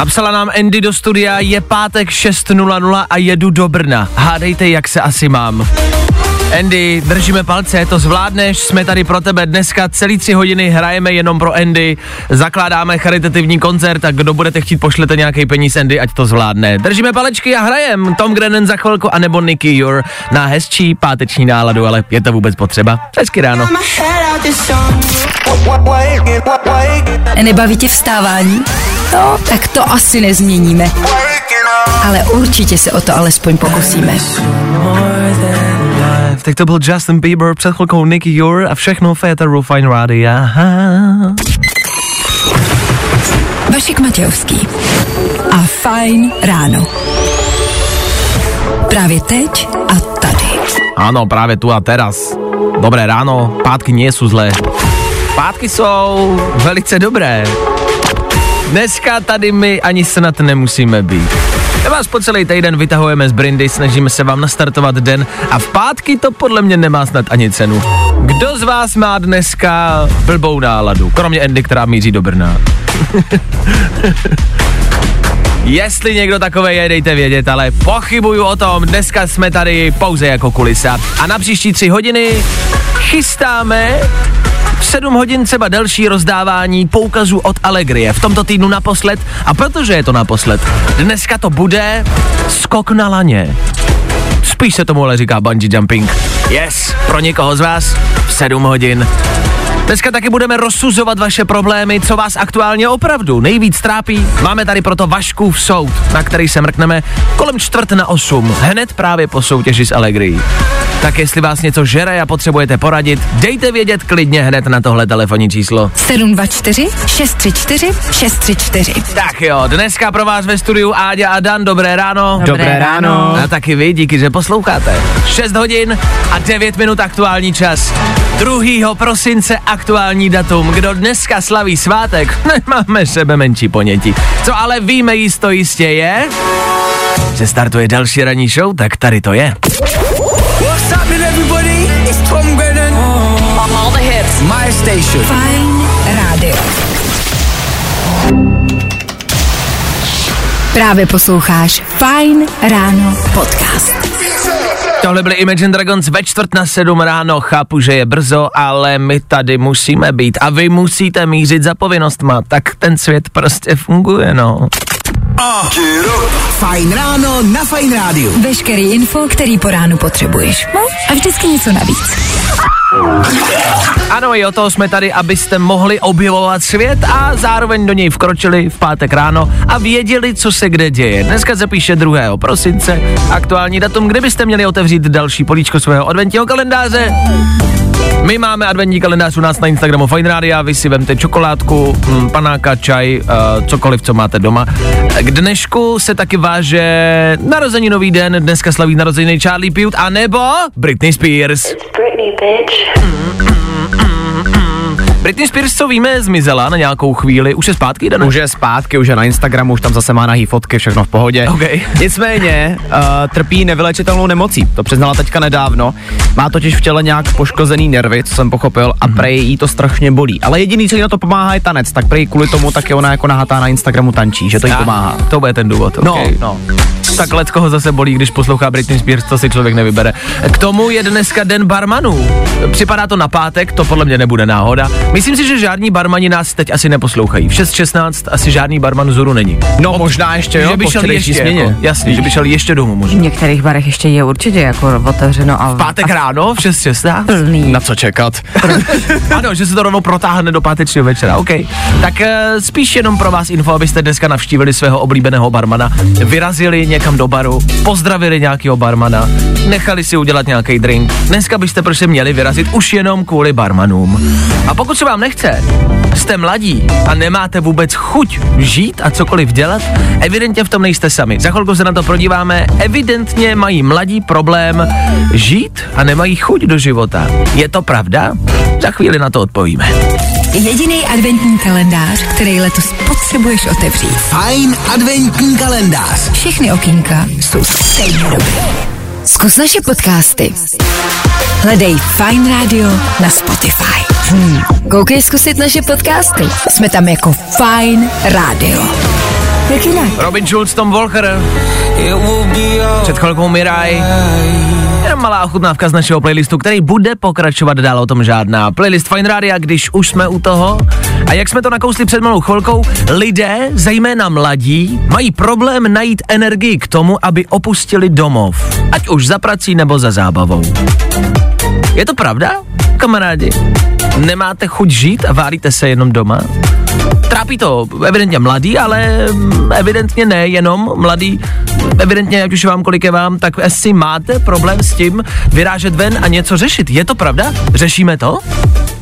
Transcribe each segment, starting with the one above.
Napsala nám Andy do studia, je pátek 6.00 a jedu do Brna. Hádejte, jak se asi mám. Andy, držíme palce, to zvládneš, jsme tady pro tebe dneska celý tři hodiny, hrajeme jenom pro Andy, zakládáme charitativní koncert a kdo budete chtít, pošlete nějaký peníz Andy, ať to zvládne. Držíme palečky a hrajem Tom Grennan za chvilku, anebo Nicky Jur na hezčí páteční náladu, ale je to vůbec potřeba. Hezky ráno. Nebaví tě vstávání? No, tak to asi nezměníme. Ale určitě se o to alespoň pokusíme. Tak to byl Justin Bieber, před chvilkou Nicky Jur a všechno Féteru Fine Radio. Aha. Vašek Matějovský a Fajn ráno. Právě teď a tady. Ano, právě tu a teraz. Dobré ráno, pátky nie sú zlé. Pátky jsou velice dobré. Dneska tady my ani snad nemusíme být. Vás po celý týden vytahujeme z brindy, snažíme se vám nastartovat den a v pátky to podle mě nemá snad ani cenu. Kdo z vás má dneska blbou náladu? Kromě Andy, která míří do Brna. Jestli někdo takové je, dejte vědět, ale pochybuju o tom, dneska jsme tady pouze jako kulisa. A na příští tři hodiny chystáme v 7 hodin třeba delší rozdávání poukazů od Allegrie. V tomto týdnu naposled. A protože je to naposled, dneska to bude skok na laně. Spíš se tomu ale říká bungee jumping. Yes, pro někoho z vás v 7 hodin. Dneska taky budeme rozsuzovat vaše problémy, co vás aktuálně opravdu nejvíc trápí. Máme tady proto Vaškův soud, na který se mrkneme kolem čtvrt na osm, hned právě po soutěži s Allegrií. Tak jestli vás něco žere a potřebujete poradit, dejte vědět klidně hned na tohle telefonní číslo. 724 634 634. Tak jo, dneska pro vás ve studiu Áďa a Dan, dobré ráno. Dobré ráno. A taky vy, díky, že posloucháte. 6 hodin a 9 minut aktuální čas. 2. prosince aktuální datum. Kdo dneska slaví svátek, nemáme sebe menší ponětí. Co ale víme jisto jistě je, že startuje další ranní show, tak tady to je. Právě posloucháš Fajn ráno podcast. Tohle byly Imagine Dragons ve čtvrt na sedm ráno, chápu, že je brzo, ale my tady musíme být a vy musíte mířit za povinnostma, tak ten svět prostě funguje, no. Fajn ráno na Fajn rádiu. Veškerý info, který po ránu potřebuješ. No a vždycky něco navíc. Ano, i o toho jsme tady, abyste mohli objevovat svět a zároveň do něj vkročili v pátek ráno a věděli, co se kde děje. Dneska se píše 2. prosince, aktuální datum, kde byste měli otevřít další políčko svého adventního kalendáře. My máme adventní kalendář u nás na Instagramu Fine Radio, vy si vemte čokoládku, mm, panáka, čaj, uh, cokoliv, co máte doma. K dnešku se taky váže narozeninový den, dneska slaví narozeniny Charlie Puth, a nebo Britney Spears. Britney, bitch. Britney Spears, co víme, zmizela na nějakou chvíli, už je zpátky, Dana? Už je zpátky, už je na Instagramu, už tam zase má nahý fotky, všechno v pohodě. OK. Nicméně uh, trpí nevylečitelnou nemocí, to přiznala teďka nedávno. Má totiž v těle nějak poškozený nervy, co jsem pochopil, a prej jí to strašně bolí. Ale jediný, co jí na to pomáhá, je tanec, tak prej kvůli tomu taky ona jako nahatá na Instagramu tančí, že to jí pomáhá. To bude ten důvod, No, okay. no. Tak let koho zase bolí, když poslouchá Britney Spears, to si člověk nevybere. K tomu je dneska den barmanů. Připadá to na pátek, to podle mě nebude náhoda. Myslím si, že žádní barmani nás teď asi neposlouchají. V 6.16 asi žádný barman vzoru není. No, možná ještě jo, že by šel ještě, směně. jako, jasně, že by šel ještě domů V možná. některých barech ještě je určitě jako otevřeno a Pátek ráno v 6.16? plný. Na co čekat? Ano, že se to rovnou protáhne do pátečního večera, OK. Tak uh, spíš jenom pro vás info, abyste dneska navštívili svého oblíbeného barmana, vyrazili někam do baru, pozdravili nějakého barmana, nechali si udělat nějaký drink. Dneska byste prostě měli vyrazit už jenom kvůli barmanům. A pokud se vám nechce, jste mladí a nemáte vůbec chuť žít a cokoliv dělat, evidentně v tom nejste sami. Za chvilku se na to podíváme. Evidentně mají mladí problém žít a nemají chuť do života. Je to pravda? Za chvíli na to odpovíme. Jediný adventní kalendář, který letos potřebuješ otevřít. Fajn adventní kalendář. Všechny okýnka jsou stejně dobré. Zkus naše podcasty. Hledej Fine Radio na Spotify. Hmm. Koukej zkusit naše podcasty. Jsme tam jako Fine Radio. Jak jinak? Robin Schulz, Tom Walker, před chvilkou Miraj. Jenom malá ochutnávka z našeho playlistu, který bude pokračovat dál o tom žádná. Playlist Fine Radio, když už jsme u toho. A jak jsme to nakousli před malou chvilkou, lidé, zejména mladí, mají problém najít energii k tomu, aby opustili domov. Ať už za prací nebo za zábavou. Je to pravda, kamarádi? Nemáte chuť žít a váríte se jenom doma? Trápí to evidentně mladý, ale evidentně ne jenom mladý. Evidentně, ať už vám kolik je vám, tak asi máte problém s tím vyrážet ven a něco řešit. Je to pravda? Řešíme to?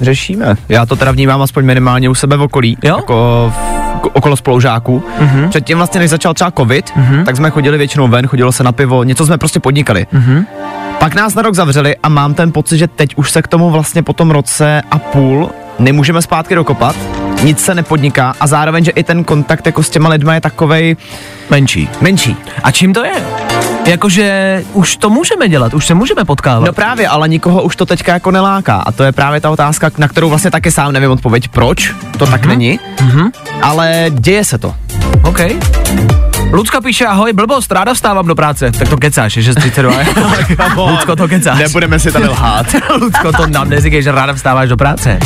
Řešíme. Já to teda vnímám aspoň minimálně u sebe v okolí, Jo? jako v, okolo spolužáků. Mm-hmm. Předtím vlastně, než začal třeba covid, mm-hmm. tak jsme chodili většinou ven, chodilo se na pivo, něco jsme prostě podnikali. Mm-hmm. Pak nás na rok zavřeli a mám ten pocit, že teď už se k tomu vlastně po tom roce a půl nemůžeme zpátky dokopat, nic se nepodniká a zároveň, že i ten kontakt jako s těma lidma je takovej Menší. menší. A čím to je? Jakože už to můžeme dělat, už se můžeme potkávat. No právě, ale nikoho už to teďka jako neláká. A to je právě ta otázka, na kterou vlastně taky sám nevím odpověď, proč to tak není. Mm-hmm. Ale děje se to. OK. Lucka píše, ahoj, blbost, ráda vstávám do práce. Tak to kecáš, je 6.32. Lucko, to kecáš. Nebudeme si tady lhát. Lucko, to nám neříkej, že ráda vstáváš do práce.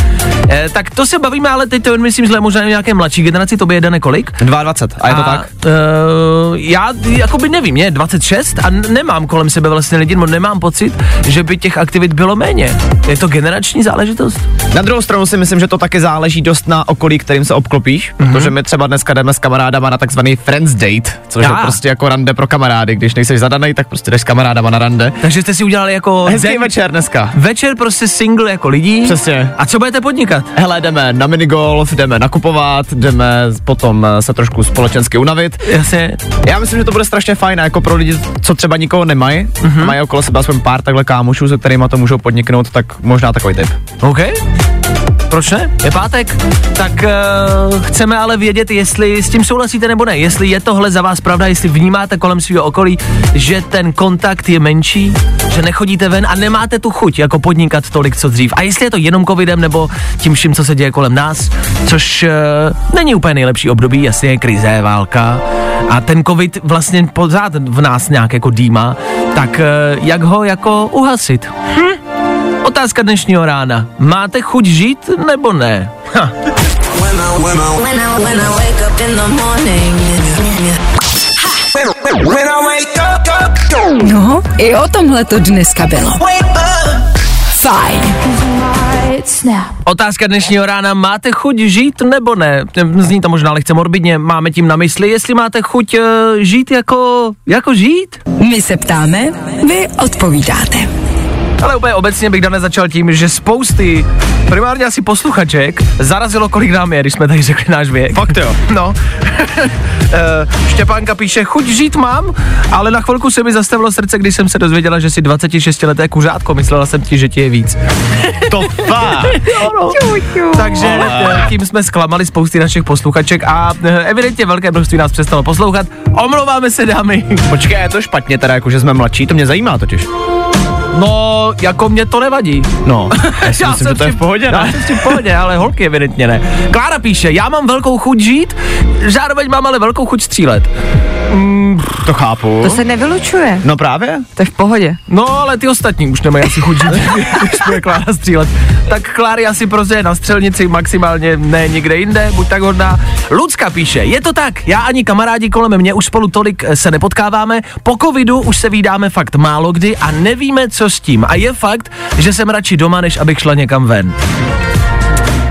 E, tak to se bavíme, ale teď to myslím, že možná nějaké mladší generaci, to by jeden kolik. 22. A je to tak? Uh, já jakoby nevím, je 26 a nemám kolem sebe vlastně lidi, no nemám pocit, že by těch aktivit bylo méně. Je to generační záležitost? Na druhou stranu si myslím, že to taky záleží dost na okolí, kterým se obklopíš, mm-hmm. protože my třeba dneska jdeme s kamarádama na takzvaný friends date, což je Ah. prostě jako rande pro kamarády. Když nejseš zadaný, tak prostě jdeš s kamarádama na rande. Takže jste si udělali jako Hezký den- večer dneska. večer prostě single jako lidí. Přesně. A co budete podnikat? Hele, jdeme na minigolf, jdeme nakupovat, jdeme potom eh, se trošku společensky unavit. Jasně. Já myslím, že to bude strašně fajn jako pro lidi, co třeba nikoho nemají, mm-hmm. mají okolo sebe aspoň pár takhle kámošů, se kterými to můžou podniknout, tak možná takový tip. OK. Proč ne? Je pátek. Tak uh, chceme ale vědět, jestli s tím souhlasíte nebo ne. Jestli je tohle za vás pravda, jestli vnímáte kolem svého okolí, že ten kontakt je menší, že nechodíte ven a nemáte tu chuť jako podnikat tolik, co dřív. A jestli je to jenom covidem nebo tím vším, co se děje kolem nás, což uh, není úplně nejlepší období, jasně je krize, válka a ten covid vlastně pořád v nás nějak jako dýma, tak uh, jak ho jako uhasit? Otázka dnešního rána. Máte chuť žít nebo ne? Ha. When I, when I, when I No, i o tomhle to dneska bylo. Fajn. Otázka dnešního rána. Máte chuť žít nebo ne? Zní to možná lehce morbidně. Máme tím na mysli, jestli máte chuť uh, žít jako, jako žít? My se ptáme, vy odpovídáte. Ale úplně obecně bych dane začal tím, že spousty, primárně asi posluchaček, zarazilo, kolik nám je, když jsme tady řekli náš věk. Fakt jo. No. Eh, Štěpánka píše, chuť žít mám, ale na chvilku se mi zastavilo srdce, když jsem se dozvěděla, že si 26 leté kuřátko, myslela jsem ti, že ti je víc. To fakt. Takže eh, tím jsme zklamali spousty našich posluchaček a eh, evidentně velké množství nás přestalo poslouchat. Omlouváme se, dámy. Počkej, je to špatně teda, jako že jsme mladší, to mě zajímá totiž. No, jako mě to nevadí. No, já si Já myslím, jsem že to je v pohodě, Já ne? jsem s tím v pohodě, ale holky evidentně ne. Klára píše, já mám velkou chuť žít, zároveň mám ale velkou chuť střílet. To chápu. To se nevylučuje. No právě. To je v pohodě. No, ale ty ostatní už nemají asi chuť žít, když bude Klára střílet. Tak Kláry asi prostě je na střelnici, maximálně ne nikde jinde, buď tak hodná. Lucka píše, je to tak, já ani kamarádi kolem mě už spolu tolik eh, se nepotkáváme, po covidu už se vídáme fakt málo kdy a nevíme, co s tím. A je fakt, že jsem radši doma, než abych šla někam ven.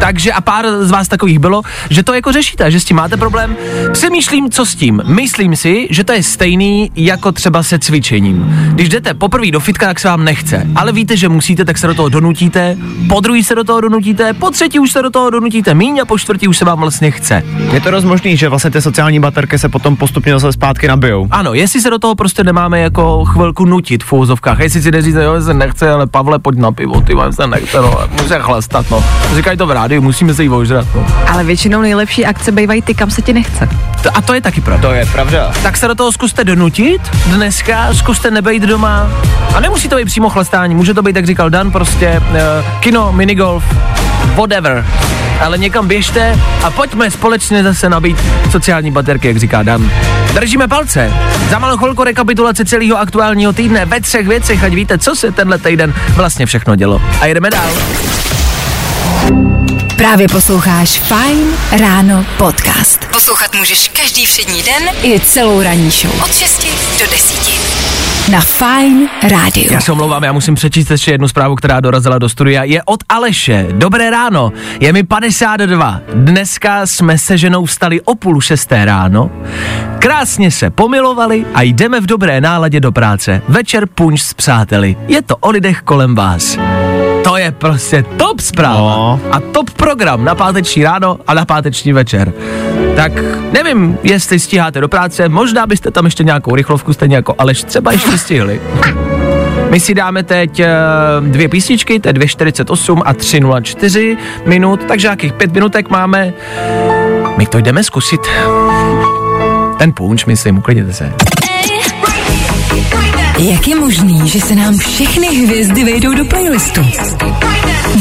Takže a pár z vás takových bylo, že to jako řešíte, že s tím máte problém. Přemýšlím, co s tím. Myslím si, že to je stejný jako třeba se cvičením. Když jdete poprvé do fitka, tak se vám nechce, ale víte, že musíte, tak se do toho donutíte, po druhý se do toho donutíte, po třetí už se do toho donutíte míň a po čtvrtí už se vám vlastně chce. Je to dost možný, že vlastně ty sociální baterky se potom postupně zase zpátky nabijou. Ano, jestli se do toho prostě nemáme jako chvilku nutit v úzovkách, jestli si neříct, jo, se nechce, ale Pavle, pojď na pivo, ty vám se nechce, no, musí chlastat, no. Říkají to v rádiu, musíme se jí ožrat, no. Ale většinou nejlepší akce bývají ty, kam se ti nechce. To- A to je taky pravda. To je pravda. Tak se do toho zkuste donutit dneska, zkuste nebejt doma. A nemusí to být přímo chlastání, může to být, jak říkal Dan, prostě uh, kino, minigolf, whatever. Ale někam běžte a pojďme společně zase nabít sociální baterky, jak říká Dan. Držíme palce. Za malou chvilku rekapitulace celého aktuálního týdne ve třech věcech, ať víte, co se tenhle týden vlastně všechno dělo. A jedeme dál. Právě posloucháš Fine Ráno podcast. Poslouchat můžeš každý všední den i celou ranní show. Od 6 do 10. Na Fine Rádiu. Já se omlouvám, já musím přečíst ještě jednu zprávu, která dorazila do studia. Je od Aleše. Dobré ráno, je mi 52. Dneska jsme se ženou vstali o půl šesté ráno. Krásně se pomilovali a jdeme v dobré náladě do práce. Večer punč s přáteli. Je to o lidech kolem vás. To je prostě top zpráva. No. A top program na páteční ráno a na páteční večer. Tak nevím, jestli stíháte do práce, možná byste tam ještě nějakou rychlovku, stejně jako Aleš, třeba ještě stihli. My si dáme teď eh, dvě písničky, to je 2.48 a 3.04 minut, takže nějakých pět minutek máme. My to jdeme zkusit. Ten punč, myslím, uklidněte se. Jak je možný, že se nám všechny hvězdy vejdou do playlistu?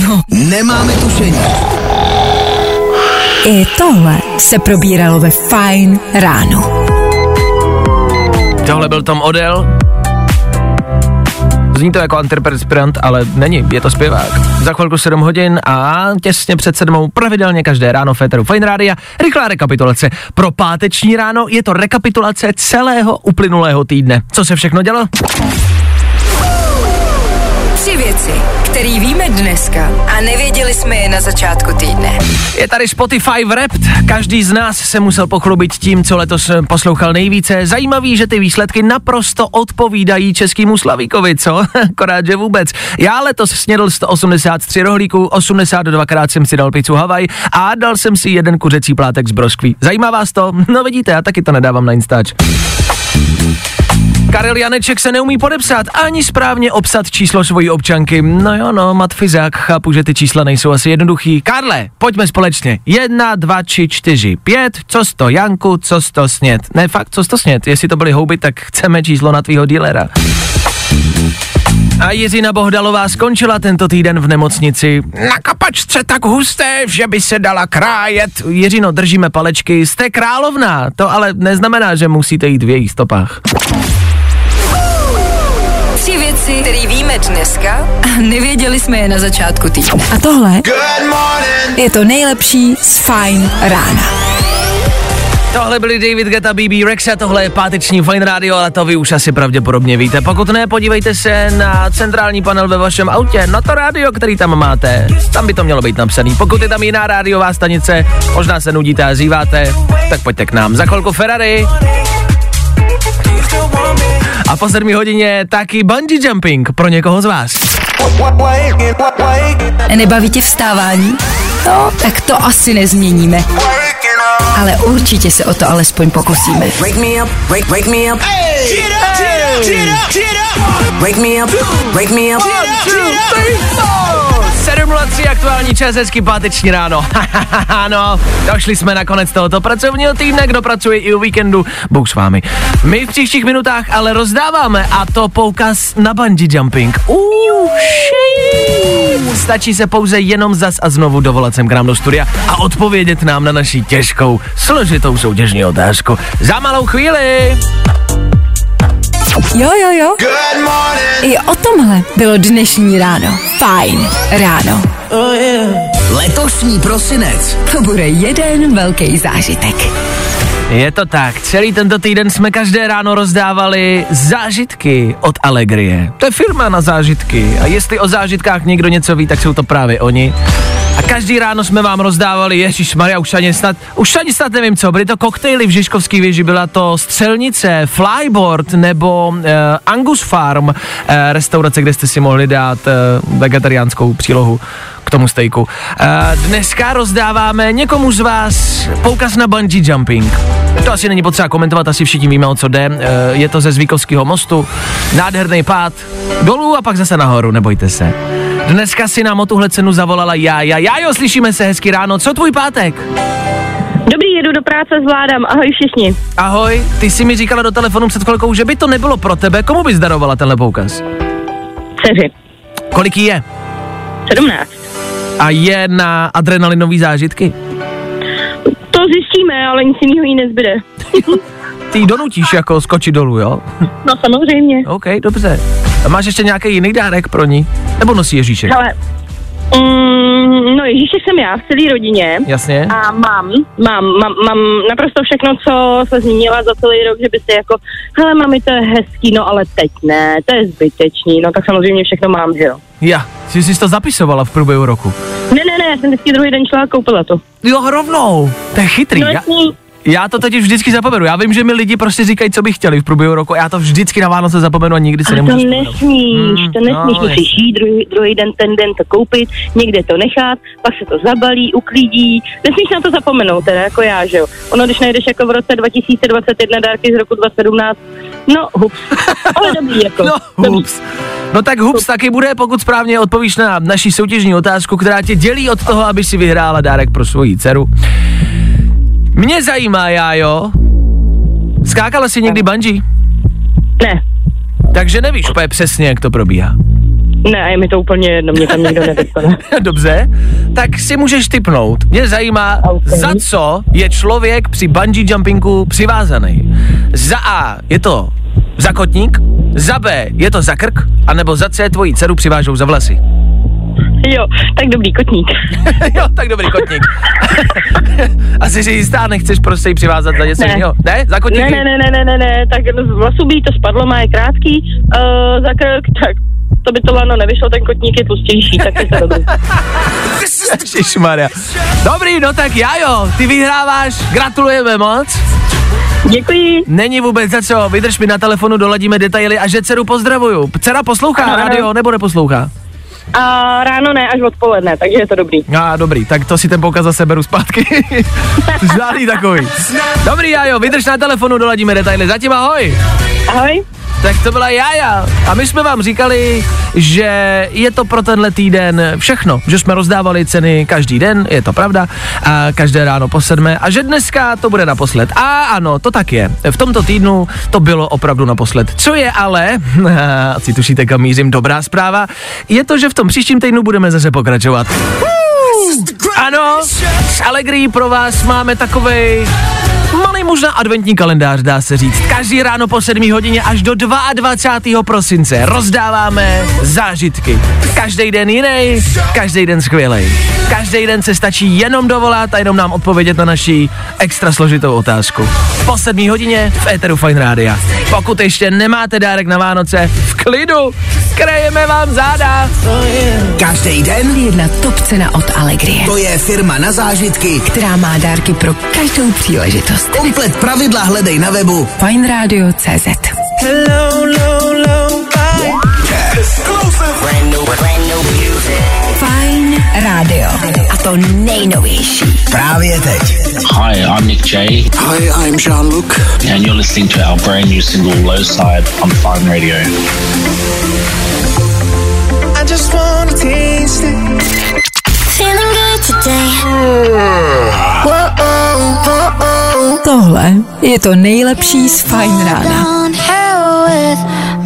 No, Nemáme tušení. i tohle se probíralo ve Fine Ráno. Tohle byl Tom Odell. Zní to jako antiperspirant, ale není, je to zpěvák. Za chvilku 7 hodin a těsně před sedmou pravidelně každé ráno Féteru Fine Rádia. Rychlá rekapitulace. Pro páteční ráno je to rekapitulace celého uplynulého týdne. Co se všechno dělo? Tři věci, které víme dneska a nevěděli jsme je na začátku týdne. Je tady Spotify Wrapped. Každý z nás se musel pochlubit tím, co letos eh, poslouchal nejvíce. Zajímavý, že ty výsledky naprosto odpovídají českému Slavíkovi, co? Akorát, že vůbec. Já letos snědl 183 rohlíků, 82 krát jsem si dal pizzu Havaj a dal jsem si jeden kuřecí plátek z broskví. Zajímá vás to? No vidíte, já taky to nedávám na Instač. Karel Janeček se neumí podepsat ani správně obsat číslo svojí občanky. No jo, no, Mat Fizák, chápu, že ty čísla nejsou asi jednoduchý. Karle, pojďme společně. Jedna, dva, tři, čtyři, pět. Co sto Janku, co sto snět. Ne, fakt, co sto snět. Jestli to byly houby, tak chceme číslo na tvýho dílera. A Jiřina Bohdalová skončila tento týden v nemocnici. Na kapačce tak husté, že by se dala krájet. Jiřino, držíme palečky, jste královna. To ale neznamená, že musíte jít v jejich stopách. Tři věci, které víme dneska a nevěděli jsme je na začátku týdne. A tohle je to nejlepší z Fine Rána. Tohle byli David Geta, BB Rexa, tohle je páteční Fine Radio, ale to vy už asi pravděpodobně víte. Pokud ne, podívejte se na centrální panel ve vašem autě, na to rádio, který tam máte. Tam by to mělo být napsaný. Pokud je tam jiná rádiová stanice, možná se nudíte a zýváte, tak pojďte k nám. Za chvilku Ferrari. A po 7 hodině taky bungee jumping pro někoho z vás. Nebaví tě vstávání? No, tak to asi nezměníme. Ale určitě se o to alespoň pokusíme. Wake me up, wake, wake me up. Wake me up, wake me up. 7.03 aktuální čas, hezky páteční ráno. ano, došli jsme na konec tohoto pracovního týdne, kdo pracuje i o víkendu, Bůh s vámi. My v příštích minutách ale rozdáváme a to poukaz na bungee jumping. Shit. Stačí se pouze jenom zas a znovu dovolat sem k nám do studia a odpovědět nám na naši těžkou, složitou soutěžní otázku. Za malou chvíli. Jo, jo, jo. I o tomhle bylo dnešní ráno. Fajn ráno. Letošní prosinec. To bude jeden velký zážitek. Je to tak, celý tento týden jsme každé ráno rozdávali zážitky od Allegrie. To je firma na zážitky a jestli o zážitkách někdo něco ví, tak jsou to právě oni. A každý ráno jsme vám rozdávali, Ježíš Maria, už ani snad, už ani snad nevím co, byly to koktejly v Žižkovský věži, byla to střelnice, flyboard nebo uh, Angus Farm, uh, restaurace, kde jste si mohli dát uh, vegetariánskou přílohu k tomu stejku. Uh, dneska rozdáváme někomu z vás poukaz na bungee jumping. To asi není potřeba komentovat, asi všichni víme, o co jde. Uh, je to ze Zvíkovského mostu, nádherný pád, dolů a pak zase nahoru, nebojte se. Dneska si nám o tuhle cenu zavolala Jája. Jájo, slyšíme se, hezky ráno. Co tvůj pátek? Dobrý, jedu do práce, zvládám. Ahoj všichni. Ahoj, ty jsi mi říkala do telefonu před chvilkou, že by to nebylo pro tebe. Komu bys darovala tenhle poukaz? Dceři. Kolik jí je? 17. A je na adrenalinové zážitky? To zjistíme, ale nic jiného jí nezbyde. Ty ji donutíš jako skočit dolů, jo? No samozřejmě. OK, dobře. A máš ještě nějaký jiný dárek pro ní? Nebo nosí Ježíšek? Ale, mm, no Ježíšek jsem já v celé rodině. Jasně. A mám, mám, mám, mám naprosto všechno, co se zmínila za celý rok, že by jako, hele mami, to je hezký, no ale teď ne, to je zbytečný, no tak samozřejmě všechno mám, že jo. Já, jsi si to zapisovala v průběhu roku. Ne, ne, ne, já jsem vždycky druhý den šla a koupila to. Jo, rovnou. To je chytrý. No, Já, jasný. Já to totiž vždycky zapomenu. Já vím, že mi lidi prostě říkají, co by chtěli v průběhu roku. Já to vždycky na Vánoce zapomenu a nikdy si Ale to nemůžu vzpomenout. nesmíš, Hmm, to nesmíš, no, musíš jít druhý, druhý den, ten den to koupit, někde to nechat, pak se to zabalí, uklidí, nesmíš na to zapomenout, teda jako já, že jo. Ono, když najdeš jako v roce 2021 dárky z roku 2017, no hups, ale dobrý jako. No, hups. No tak hups taky bude, pokud správně odpovíš na naši soutěžní otázku, která tě dělí od toho, aby si vyhrála dárek pro svoji dceru. Mě zajímá, Jájo, skákala jsi někdy bungee? Ne, Takže nevíš úplně přesně, jak to probíhá. ne, a je mi to úplně jedno, mě tam nikdo nedostane. Dobře, tak si můžeš typnout. Mě zajímá, OK. za co je člověk při bungee jumpingu přivázaný. Za A je to za kotník, za B je to za krk, anebo za C tvoji dceru přivážou za vlasy. Jo, tak dobrý, kotník. jo, tak dobrý kotník. Asi si jistá, nechceš prostě ji přivázat za něco Ne. jiného. Ne? Za kotník? Ne, ne, ne, ne, ne, ne, ne, tak z jí to spadlo, má je krátký, uh, za krk, tak to by to lano nevyšlo, ten kotník je tlustější, tak je to dobrý. Ježišmarja. Dobrý, no tak já jo, ty vyhráváš, gratulujeme moc. Děkuji. Není vůbec za co, vydrž mi na telefonu, doladíme detaily a že dceru pozdravuju. Dcera poslouchá Ano, ano. radio nebo neposlouchá? A ráno ne, až odpoledne, takže je to dobrý. A dobrý, tak to si ten poukaz zase beru zpátky. Žádný takový. Dobrý, Jajo, vydrž na telefonu, doladíme detaily. Zatím ahoj. Ahoj. Tak to byla Jája. A my jsme vám říkali, že je to pro tenhle týden všechno. Že jsme rozdávali ceny každý den, je to pravda. A každé ráno po sedmé. A že dneska to bude naposled. A ano, to tak je. V tomto týdnu to bylo opravdu naposled. Co je ale, asi tušíte kam mířím, dobrá zpráva, je to, že v tom příštím týdnu budeme zase pokračovat. Ano, s Allegri pro vás máme takovej malý možná adventní kalendář, dá se říct. Každý ráno po 7 hodině až do 22. prosince rozdáváme zážitky. Každý den jiný, každý den skvělej. Každý den se stačí jenom dovolat a jenom nám odpovědět na naši extra složitou otázku. Po 7 hodině v Eteru Fine Rádia. Pokud ještě nemáte dárek na Vánoce, v klidu, krejeme vám záda. Každý den Jedna top cena od Allegrie, to je firma na zážitky. která má dárky pro každou příležitost. Komplet pravidla hledej na webu. Fine Radio CZ. Fine Radio. A to nejnovější. Právě teď. Hi, I'm Nick J, Hi, I'm Jean-Luc. and you're listening to our brand new single Low Side on Fine Radio. Feeling good today. Tohle je to nejlepší z Fine Rána. Down here with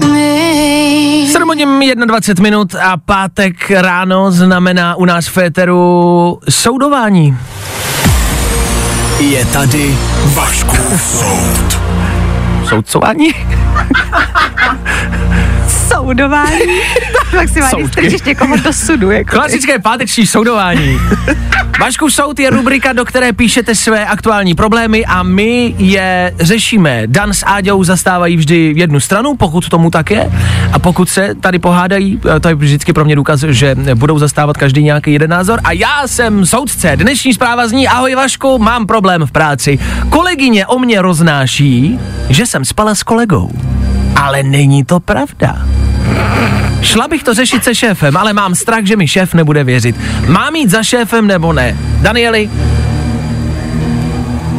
me. 7 hodin 21 minut a pátek ráno znamená u nás v Féteru soudování. Je tady Vaškův soud. Soudcování? Soudování. tak si máš Soudky. strčíš někoho do sudu. Jako. Klasické páteční soudování. Vaškův soud je rubrika, do které píšete své aktuální problémy a my je řešíme. Dan s Áďou zastávají vždy jednu stranu, pokud tomu tak je. A pokud se tady pohádají, eh, to je vždycky pro mě důkaz, že budou zastávat každý nějaký jeden názor. A já jsem soudce. Dnešní zpráva zní, ahoj Vašku, mám problém v práci. Kolegyně o mě roznáší, že jsem spala s kolegou. Ale není to pravda. Šla bych to řešit se šéfem, ale mám strach, že mi šéf nebude věřit. Mám jít za šéfem nebo ne? Danieli,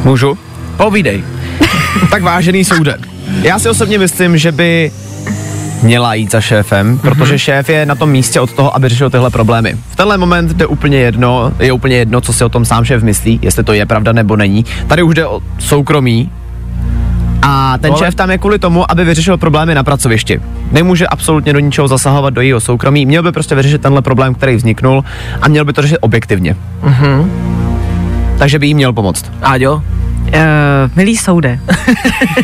Můžu? povídej. Tak vážený soude. Já si osobně myslím, že by měla jít za šéfem, protože šéf je na tom místě od toho, aby řešil tyhle problémy. V tenhle moment jde úplně jedno, je úplně jedno, co si o tom sám šéf myslí, jestli to je pravda nebo není. Tady už jde o soukromí a ten ale- šéf tam je kvůli tomu, aby vyřešil problémy na pracovišti. Nemůže absolutně do ničeho zasahovat do jejího soukromí, měl by prostě vyřešit tenhle problém, který vzniknul a měl by to řešit objektivně. Takže by jí měl pomoct. Áďo, Uh, milý soude,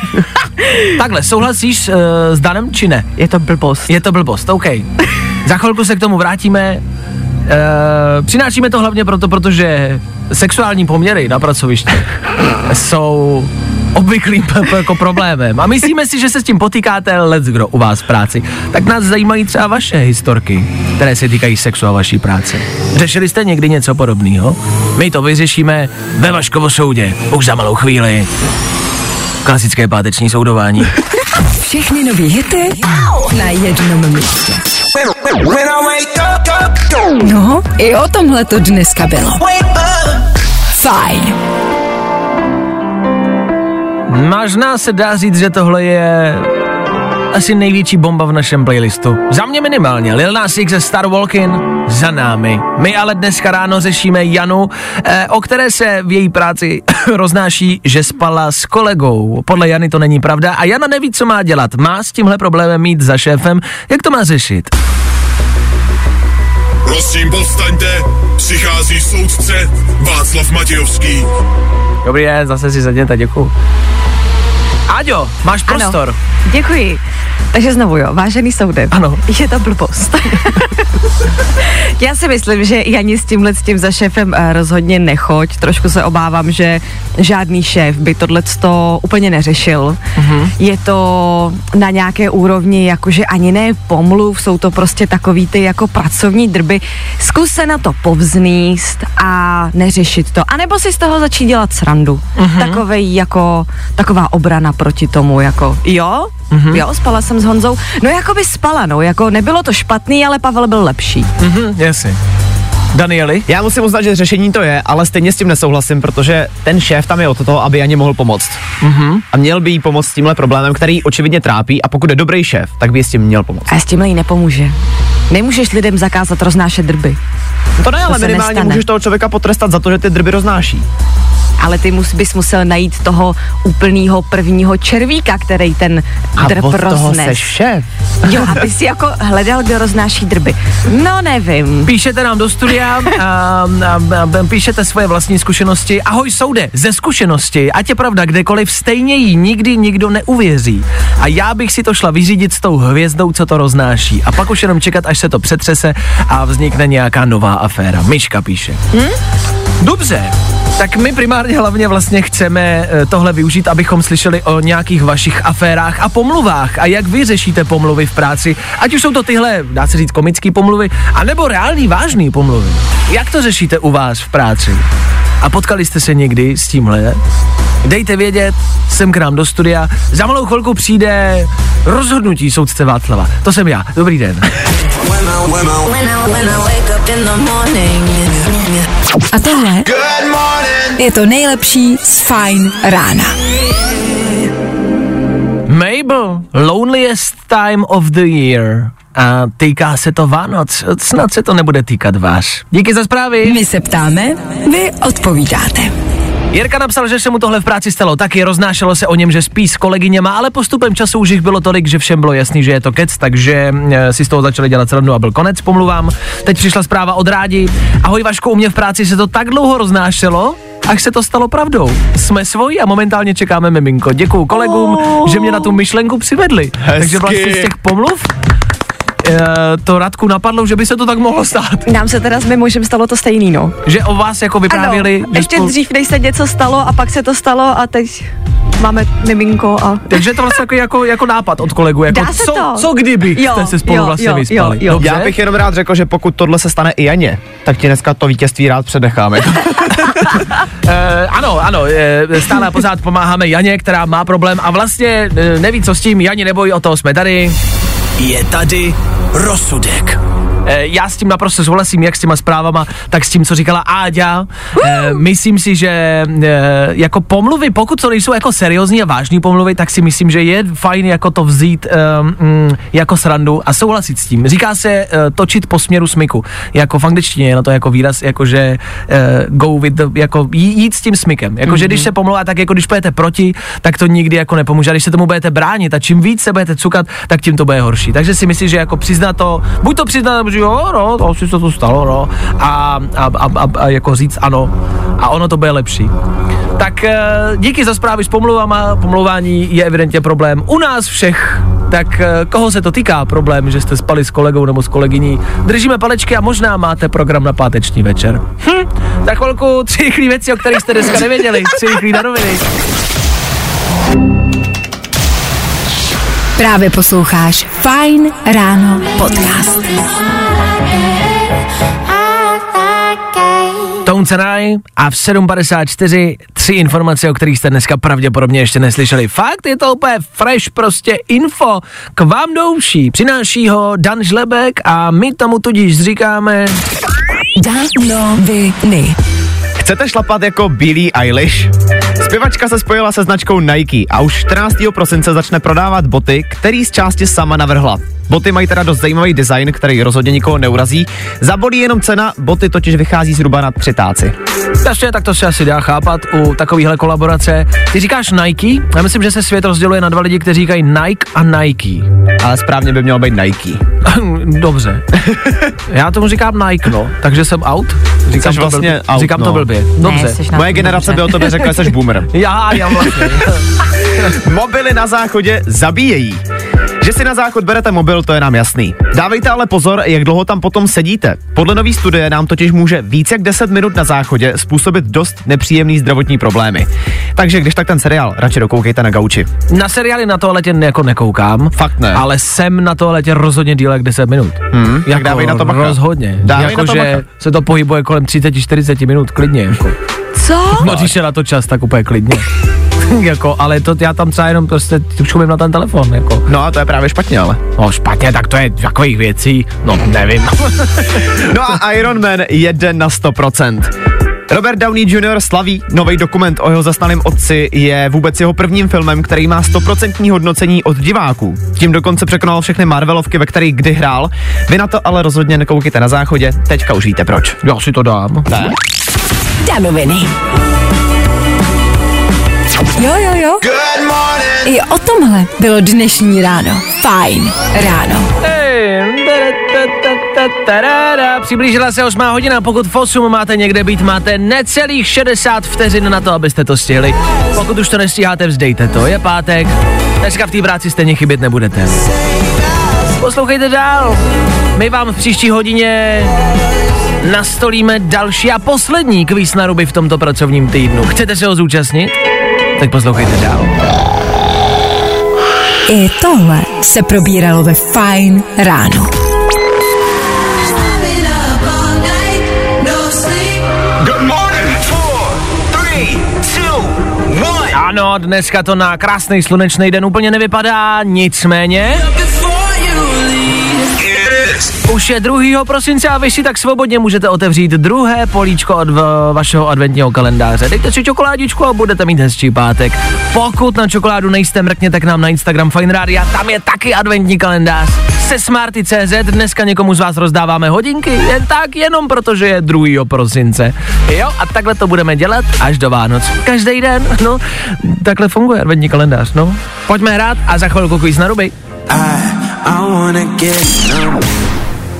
takhle, souhlasíš uh, s Danem či ne? je to blbost. Je to blbost, OK. Za chvilku se k tomu vrátíme. Uh, přinášíme to hlavně proto, protože sexuální poměry na pracovišti jsou obvyklým jako problémem. A myslíme si, že se s tím potýkáte let's kdo u vás v práci. Tak nás zajímají třeba vaše historky, které se týkají sexu a vaší práce. Řešili jste někdy něco podobného? My to vyřešíme ve Vaškovo soudě. Už za malou chvíli. Klasické páteční soudování. Všechny nový hity na jednom místě. No, i o tomhle to dneska bylo. Fajn. Možná se dá říct, že tohle je asi největší bomba v našem playlistu. Za mě minimálně. Lil Nas X ze Star Walking za námi. My ale dneska ráno řešíme Janu, eh, o které se v její práci roznáší, že spala s kolegou. Podle Jany to není pravda a Jana neví, co má dělat. Má s tímhle problémem mít za šéfem. Jak to má řešit? Prosím, povstaňte, přichází soudce Václav Matějovský. Dobrý den, zase si sedněte, děkuju. Aďo, máš prostor. Ano, děkuji. Takže znovu jo, vážený soude. Ano. Je to blbost. Já si myslím, že Jani s tímhle s tím za šéfem eh, rozhodně nechoď. Trošku se obávám, že žádný šéf by tohle úplně neřešil. Mhm. Je to na nějaké úrovni, jakože ani ne pomluv, jsou to prostě takový ty jako pracovní drby. Zkus se na to povzníst a neřešit to. A nebo si z toho začít dělat srandu. Mhm. Takovej jako, taková obrana proti tomu, jako jo, Mhm. Jo, spala jsem s Honzou. No jako by spala, no, jako nebylo to špatný, ale Pavel byl lepší. Mhm, jasně. Danieli? Já musím uznat, že řešení to je, ale stejně s tím nesouhlasím, protože ten šéf tam je od toho, aby ani mohl pomoct. Mm-hmm. A měl by jí pomoct s tímhle problémem, který očividně trápí a pokud je dobrý šéf, tak by jí s tím měl pomoct. A s tímhle jí nepomůže. Nemůžeš lidem zakázat roznášet drby. To ne, ale se minimálně nestane. můžeš toho člověka potrestat za to, že ty drby roznáší. Ale ty mus, bys musel najít toho úplného prvního červíka, který ten A drb od toho roznes. seš šéf. Jo, aby si jako hledal, kdo roznáší drby. No nevím. Píšete nám do studia, a, a, a, píšete svoje vlastní zkušenosti. Ahoj soude, ze zkušenosti, ať je pravda kdekoliv, stejně jí nikdy nikdo neuvěří. A já bych si to šla vyřídit s tou hvězdou, co to roznáší. A pak už jenom čekat, až se to přetřese a vznikne nějaká nová aféra. Myška píše. Hm? Dobře, tak my primárně hlavně vlastně chceme eh, tohle využít, abychom slyšeli o nějakých vašich aférách a pomluvách a jak vy řešíte pomluvy v práci, ať už jsou to tyhle, dá se říct, komické pomluvy, anebo reální vážný pomluvy. Jak to řešíte u vás v práci? A potkali jste se někdy s tímhle? Dejte vědět, sem k nám do studia. Za malou chvilku přijde rozhodnutí soudce Václava. To jsem já. Dobrý den. A tohle je to nejlepší z Fajn rána. Mabel, loneliest time of the year. A týká se to Vánoc. Snad se to nebude týkat vás. Díky za zprávy. My se ptáme, vy odpovídáte. Jirka napsal, že se mu tohle v práci stalo taky, roznášelo se o něm, že spí s kolegyněma, ale postupem času už jich bylo tolik, že všem bylo jasný, že je to kec, takže e, si z toho začali dělat srandu a byl konec, pomluvám. Teď přišla zpráva od rádi. Ahoj Vašku, u mě v práci se to tak dlouho roznášelo, až se to stalo pravdou. Jsme svoji a momentálně čekáme miminko. Děkuju kolegům, že mě na tu myšlenku přivedli. Takže vlastně z těch pomluv to Radku napadlo, že by se to tak mohlo stát. Nám se teda s mým mužem stalo to stejný, no. Že o vás jako vyprávěli... ano, ještě spolu- dřív, než se něco stalo a pak se to stalo a teď máme miminko a... Takže je to vlastně jako, jako, jako nápad od kolegu, jako Dá se co, to. co kdyby Jo, jste se spolu jo, vlastně jo, vyspali. jo, jo. Dobře? Já bych jenom rád řekl, že pokud tohle se stane i Janě, tak ti dneska to vítězství rád předecháme. Eh, ano, ano, eh, stále a pořád pomáháme Janě, která má problém a vlastně eh, neví, co s tím. Janě, neboj, o toho jsme tady. Je tady rozsudek. Eh, Já s tím naprosto souhlasím, jak s těma zprávama, tak s tím, co říkala Áďa. Eh, Myslím si, že eh, jako pomluvy, pokud to nejsou jako seriózní a vážní pomluvy, tak si myslím, že je fajn jako to vzít mm, jako srandu a souhlasit s tím. Říká se točit po směru smyku. Jako v angličtině je na to jako výraz, jako že go with the, jako jí- jít s tím smykem. Jako, že když se pomlouvá, tak jako když pojete proti, tak to nikdy jako nepomůže. A když se tomu budete bránit a čím víc se budete cukat, tak tím to bude horší. Takže si myslím, že jako přiznat to, buď to přiznat, nebo že jo, no, to asi se to stalo, no, a, a, a, a, a jako říct ano. A ono to bude lepší. Tak eh, díky za zprávy s pomluvama. Pomlouvání je evidentně problém u nás všech. Tak eh, koho se to týká problém, že jste spali s kolegou nebo s kolegyní? Držíme palečky a možná máte program na páteční večer. Hm, za chvilku tři rychlé věci, o kterých jste dneska nevěděli. Tři rychlé na noviny. Právě posloucháš Fine Ráno podcast. Tone Cenaj a v 7.54 tři informace, o kterých jste dneska pravděpodobně ještě neslyšeli. Fakt je to úplně fresh prostě info k vám do uší. Přináší ho Dan Žlebek a my tomu tudíž říkáme... Danoviny. Chcete šlapat jako Billie Eilish? Zpěvačka se spojila se značkou Nike a už 14. prosince začne prodávat boty, který z části sama navrhla. Boty mají teda dost zajímavý design, který rozhodně nikoho neurazí. Zabolí jenom cena, boty totiž vychází zhruba na třitáci. Takže tak to se asi dá chápat u takovýchhle kolaborace. Ty říkáš Nike? Já myslím, že se svět rozděluje na dva lidi, kteří říkají Nike a Nike. Ale správně by mělo být Nike. Dobře. Já tomu říkám Nike, no. Takže jsem out. Říkám, to, vlastně blbě. out, říkám to no. Blbě. Dobře. Ne, Moje tom generace by o tobě řekla, že jsi boomer. Já, já vlastně. Mobily na záchodě zabíjejí. Že si na záchod berete mobil, to je nám jasný. Dávejte ale pozor, jak dlouho tam potom sedíte. Podle nový studie nám totiž může víc jak 10 minut na záchodě způsobit dost nepříjemný zdravotní problémy. Takže když tak ten seriál, radši dokoukejte na gauči. Na seriály na toaletě jako nekoukám. Fakt ne. Ale jsem na toaletě rozhodně díl jak 10 minut. Hmm, tak dávej na to bacha. Rozhodně. Dávej jako, na to že bacha. se to pohybuje kolem 30-40 minut, klidně. Jako. Co? No, když je na to čas, tak úplně klidně. jako, ale to já tam třeba jenom prostě čumím na ten telefon, jako. No a to je právě špatně, ale. No špatně, tak to je takových věcí, no nevím. No a Iron Man jede na 100%. Robert Downey Jr. slaví nový dokument o jeho zasnalém otci je vůbec jeho prvním filmem, který má 100% hodnocení od diváků. Tím dokonce překonal všechny Marvelovky, ve kterých kdy hrál. Vy na to ale rozhodně nekoukejte na záchodě, teďka už víte proč. Já si to dám. Ne? Danoviny. Jo, jo, jo. Good morning. I o tomhle bylo dnešní ráno. Fajn ráno. Hey. Přiblížila se 8 hodina, pokud v 8 máte někde být, máte necelých 60 vteřin na to, abyste to stihli. Pokud už to nestíháte, vzdejte to, je pátek. Dneska v té práci stejně chybět nebudete. Poslouchejte dál. My vám v příští hodině nastolíme další a poslední kvíz na ruby v tomto pracovním týdnu. Chcete se ho zúčastnit? Tak poslouchejte dál. I tohle se probíralo ve Fajn ráno. Ano, dneska to na krásný slunečný den úplně nevypadá, nicméně. Už je 2. prosince a vy si tak svobodně můžete otevřít druhé políčko od v- vašeho adventního kalendáře. Dejte si čokoládičku a budete mít hezčí pátek. Pokud na čokoládu nejste, mrkněte k nám na Instagram Fine Radio, tam je taky adventní kalendář. Se Smarty.cz dneska někomu z vás rozdáváme hodinky, jen tak, jenom protože je 2. prosince. Jo, a takhle to budeme dělat až do Vánoc. Každý den, no, takhle funguje adventní kalendář, no. Pojďme hrát a za chvilku kvíz na ruby. I wanna get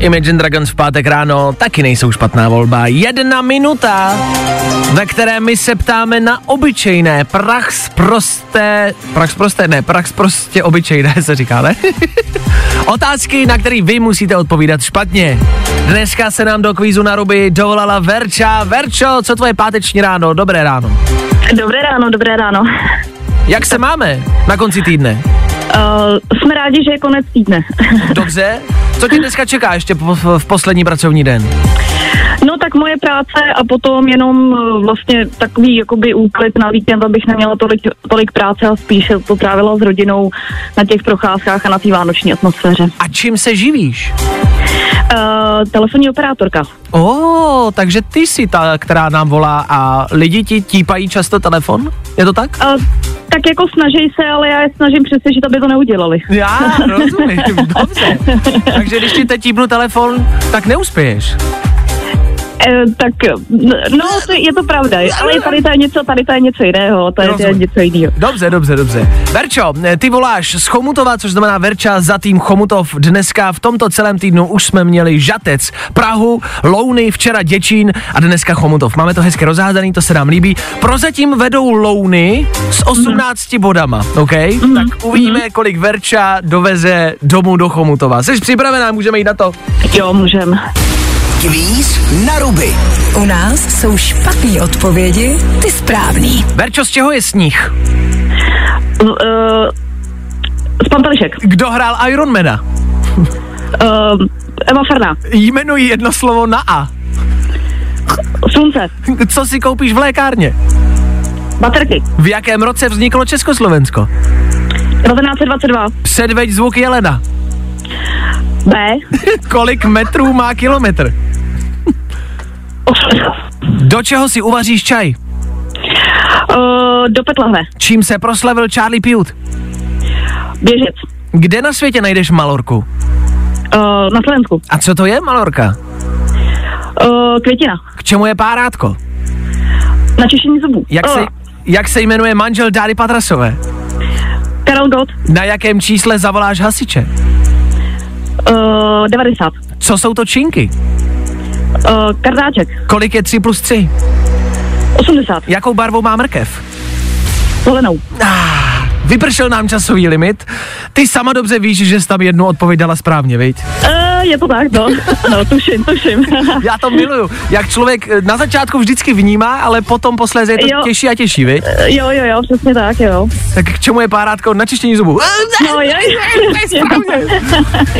Imagine Dragons v pátek ráno taky nejsou špatná volba. Jedna minuta, ve které my se ptáme na obyčejné, prach prosté, prach prosté, ne, prach prostě obyčejné se říká, ne? Otázky, na které vy musíte odpovídat špatně. Dneska se nám do kvízu na ruby dovolala Verča. Verčo, co tvoje páteční ráno? Dobré ráno. Dobré ráno, dobré ráno. Jak se máme na konci týdne? Uh, jsme rádi, že je konec týdne. Dobře. Co tě dneska čeká ještě po, v poslední pracovní den? No tak moje práce a potom jenom uh, vlastně takový jakoby úklid na víkend, abych neměla tolik, tolik práce a spíš to trávila s rodinou na těch procházkách a na té vánoční atmosféře. A čím se živíš? Uh, telefonní operátorka. O, oh, takže ty jsi ta, která nám volá a lidi ti típají často telefon? Je to tak? Uh, tak jako snaží se, ale já je snažím přesvědčit, aby to neudělali. Já rozumím, dobře. Takže když ti teď típnu telefon, tak neuspěješ. Eh, tak, no, to, je to pravda, ale tady to je něco, tady to je něco jiného, to je, to je něco jiného. Dobře, dobře, dobře. Verčo, ty voláš z Chomutova, což znamená Verča za tým Chomutov. Dneska v tomto celém týdnu už jsme měli Žatec, Prahu, Louny, včera Děčín a dneska Chomutov. Máme to hezky rozhádaný, to se nám líbí. Prozatím vedou Louny s 18 mm. bodama, OK? Mm. Tak uvidíme, mm. kolik Verča doveze domů do Chomutova. Jsi připravená, můžeme jít na to? Jo, můžeme. Kvíz na ruby. U nás jsou špatné odpovědi, ty správný. Verčo, z čeho je sníh? Uh, z Pampelišek. Kdo hrál Ironmana? Uh, Eva Ferná. Jmenuji jedno slovo na A. Slunce. Co si koupíš v lékárně? Baterky. V jakém roce vzniklo Československo? 1922. Předveď zvuk Jelena. B. Kolik metrů má kilometr? Do čeho si uvaříš čaj? Uh, do petlahve. Čím se proslavil Charlie Pute? Běžec. Kde na světě najdeš Malorku? Uh, na Slovensku. A co to je Malorka? Uh, květina. K čemu je párátko? Na čištění zubů. Jak, se, jak se jmenuje manžel Dáry Patrasové? Karel Gott. Na jakém čísle zavoláš hasiče? Uh, 90. Co jsou to činky? Uh, kardáček. Kolik je 3 plus 3? 80. Jakou barvou má mrkev? Zelenou. Ah, vypršel nám časový limit. Ty sama dobře víš, že jsi tam jednu odpověď dala správně, viď? Uh, je to tak, no. No, tuším, tuším. Já to miluju. Jak člověk eh, na začátku vždycky vnímá, ale potom posléze je to Jo. těžší a těžší, viď? Uh, jo, jo, jo, přesně tak, jo. Tak k čemu je párátko? Na čištění zubů. No, jo, jo.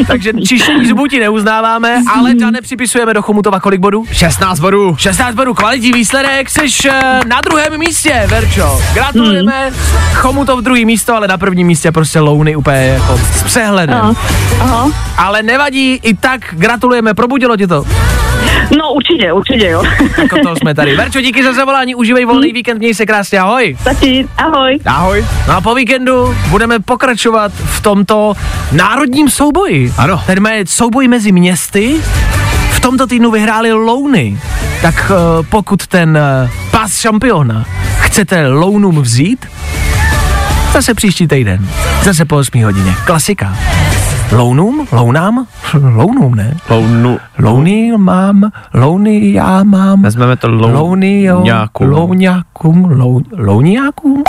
Takže čištění zubů ti neuznáváme, ale Dane připisujeme do Chomutova kolik bodů? 16 bodů. 16 bodů, kvalitní výsledek, jsi na druhém místě, Verčo. Gratulujeme. Chomutov druhý místo, ale na prvním místě prostě Louny úplně jako s přehledem. Aha. Aha. Ale nevadí, i tak gratulujeme, probudilo ti to. No, určitě, určitě, jo. Jako to jsme tady. Verčo, díky za zavolání, užívej volný víkend, měj se krásně, ahoj. Taky, ahoj. Ahoj. No a po víkendu budeme pokračovat v tomto národním souboji. Ano. Ten má souboj mezi městy. V tomto týdnu vyhráli Louny. Tak uh, pokud ten uh, pás šampiona chcete Lounům vzít, zase příští týden. Zase po 8 hodině. Klasika. Lounům? Lounám? Lounům, ne? Lounu. Louny mám, louny já mám. Vezmeme to lou... Louny, jo. Ňákům. Louňákům. Lou, louňákům?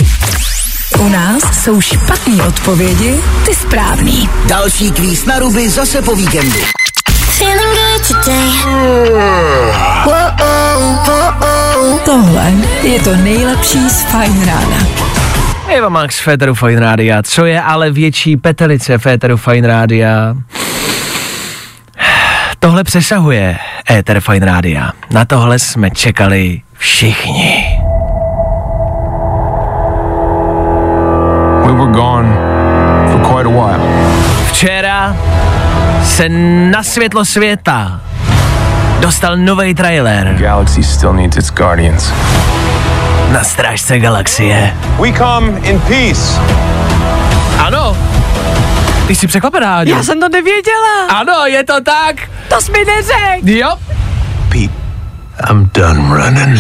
U nás jsou špatné odpovědi, ty správný. Další kvíz na ruby zase po víkendu. Tohle je to nejlepší z Fajn rána. Eva Max Féteru Fine Rádia. Co je ale větší petelice Féteru Fine Rádia? Tohle přesahuje Éter Fine Rádia. Na tohle jsme čekali všichni. We were gone for quite a while. Včera se na světlo světa dostal nový trailer Galaxy still needs its guardians. Na Strážce galaxie. We come in peace. Ano, ty jsi překvapená, Áďo. Já jsem to nevěděla. Ano, je to tak. To jsi mi neřekl. Jo. Pete, I'm done running.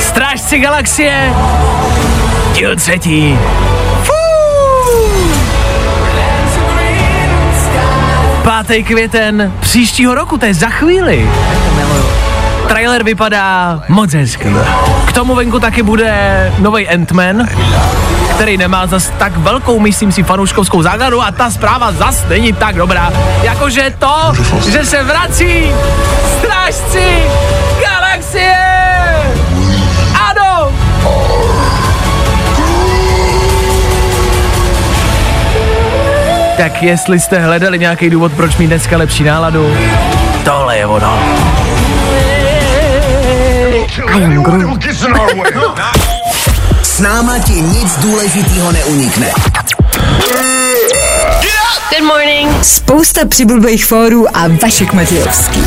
Strážci galaxie. Díl třetí. 5. květen příštího roku, to je za chvíli. Trailer vypadá moc hezky. K tomu venku taky bude nový Ant-Man, který nemá zas tak velkou, myslím si, fanouškovskou základu a ta zpráva zas není tak dobrá. Jakože to, že se vrací strážci galaxie! Tak jestli jste hledali nějaký důvod, proč mít dneska lepší náladu, tohle je ono. I am Groot. S náma ti nic důležitýho neunikne. Good morning. Spousta přibulbých fórů a Vašek Matějovský.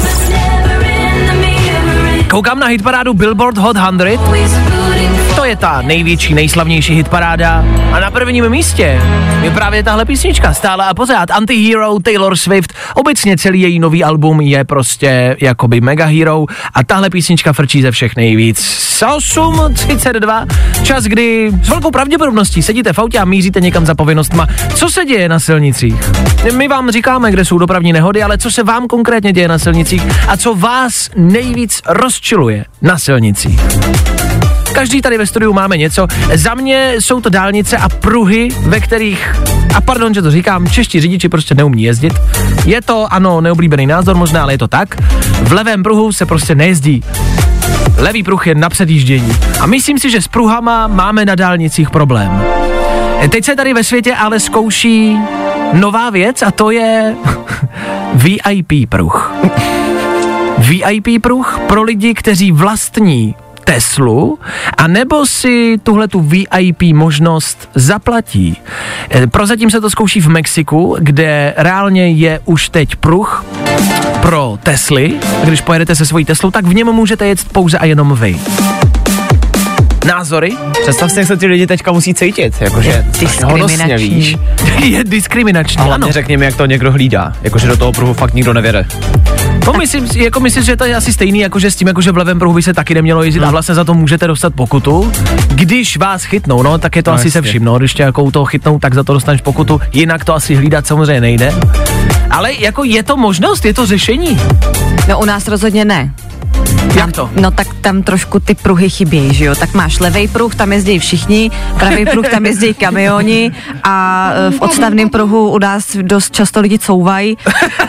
Koukám na hitparádu Billboard Hot 100. Je ta největší, nejslavnější hitparáda. A na prvním místě je právě tahle písnička stále a pořád. Antihero, Taylor Swift, obecně celý její nový album je prostě jakoby mega hero a tahle písnička frčí ze všech nejvíc. 8.32, čas, kdy s velkou pravděpodobností sedíte v autě a míříte někam za povinnostma. Co se děje na silnicích? My vám říkáme, kde jsou dopravní nehody, ale co se vám konkrétně děje na silnicích a co vás nejvíc rozčiluje na silnicích? Každý tady ve studiu máme něco. Za mě jsou to dálnice a pruhy, ve kterých, a pardon, že to říkám, čeští řidiči prostě neumí jezdit. Je to, ano, neoblíbený názor možná, ale je to tak. V levém pruhu se prostě nejezdí. Levý pruh je na předjíždění. A myslím si, že s pruhama máme na dálnicích problém. Teď se tady ve světě ale zkouší nová věc a to je VIP pruh. VIP pruh pro lidi, kteří vlastní Teslu, a nebo si tuhle tu VIP možnost zaplatí. E, Prozatím se to zkouší v Mexiku, kde reálně je už teď pruh pro Tesly. Když pojedete se svojí Teslou, tak v něm můžete jet pouze a jenom vy. Názory? Představ si, jak se ty lidi teďka musí cítit, jakože honosně, víš. je diskriminační, A ano. mi, jak to někdo hlídá, jakože do toho pruhu fakt nikdo nevěde. No, myslím, jako myslím, že to je asi stejný, jako že s tím, jako že v levém pruhu by se taky nemělo jezdit a vlastně za to můžete dostat pokutu. Když vás chytnou, no, tak je to No, asi se jasně. vším, no, když tě jako u toho chytnou, tak za to dostaneš pokutu, jinak to asi hlídat samozřejmě nejde. Ale jako je to možnost, je to řešení. No u nás rozhodně ne. Jak to? No tak tam trošku ty pruhy chybějí, že jo? Tak máš levý pruh, tam jezdí všichni, pravý pruh, tam jezdí kamioni a e, v odstavném pruhu u nás dost často lidi couvají.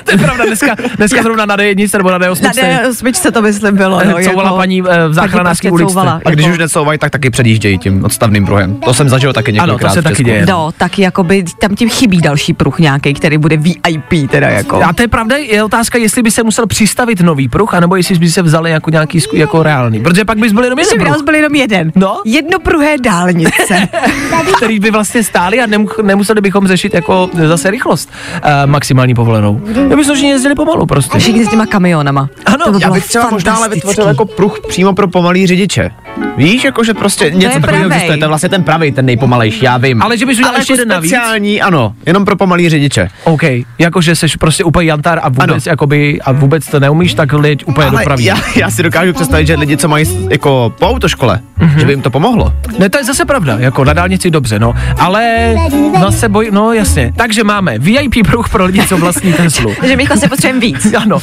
To je pravda, dneska, dneska zrovna na D1 nebo na D8 Na D8 to myslím bylo, no. couvala paní, eh, v záchranářské prostě uličce. couvala, A když jako- už necouvají, tak taky předjíždějí tím odstavným pruhem. To jsem zažil taky Ano, několikrát. to se taky děje. No, tak jakoby tam tím chybí další pruh nějaký, který bude VIP teda jako. A to je pravda, je otázka, jestli by se musel přistavit nový pruh, anebo jestli by se vzali jako nějaký zku- jako reálný. Protože pak bys byl jenom jeden pruh, byl jenom jeden. No. Jednopruhé dálnice. který by vlastně stáli a nemu- nemuseli bychom řešit jako zase rychlost uh, maximální povolenou. Já myslím, že jezdili pomalu prostě. Všichni s těma kamionama. Ano, to by Já bych třeba možná ale vytvořil jako pruh přímo pro pomalý řidiče. Víš, jakože prostě něco je takového existuje, to je vlastně ten pravý, ten nejpomalejší, já vím. Ale že bys udělal ale ještě jako jeden navíc? speciální, ano, jenom pro pomalý řidiče. OK, jakože jsi prostě úplně jantar a vůbec, Ano. jakoby, a vůbec to neumíš, tak leď úplně Ale dopraví. já, já, si dokážu představit, že lidi, co mají jako po autoškole, Mhm. mm-hmm. že by jim to pomohlo. Ne, to je zase pravda, jako na dálnici dobře, no. Ale no se boj, no jasně. Takže máme VIP pruh pro lidi, co vlastní Teslu. Že my se potřebujeme víc. Ano.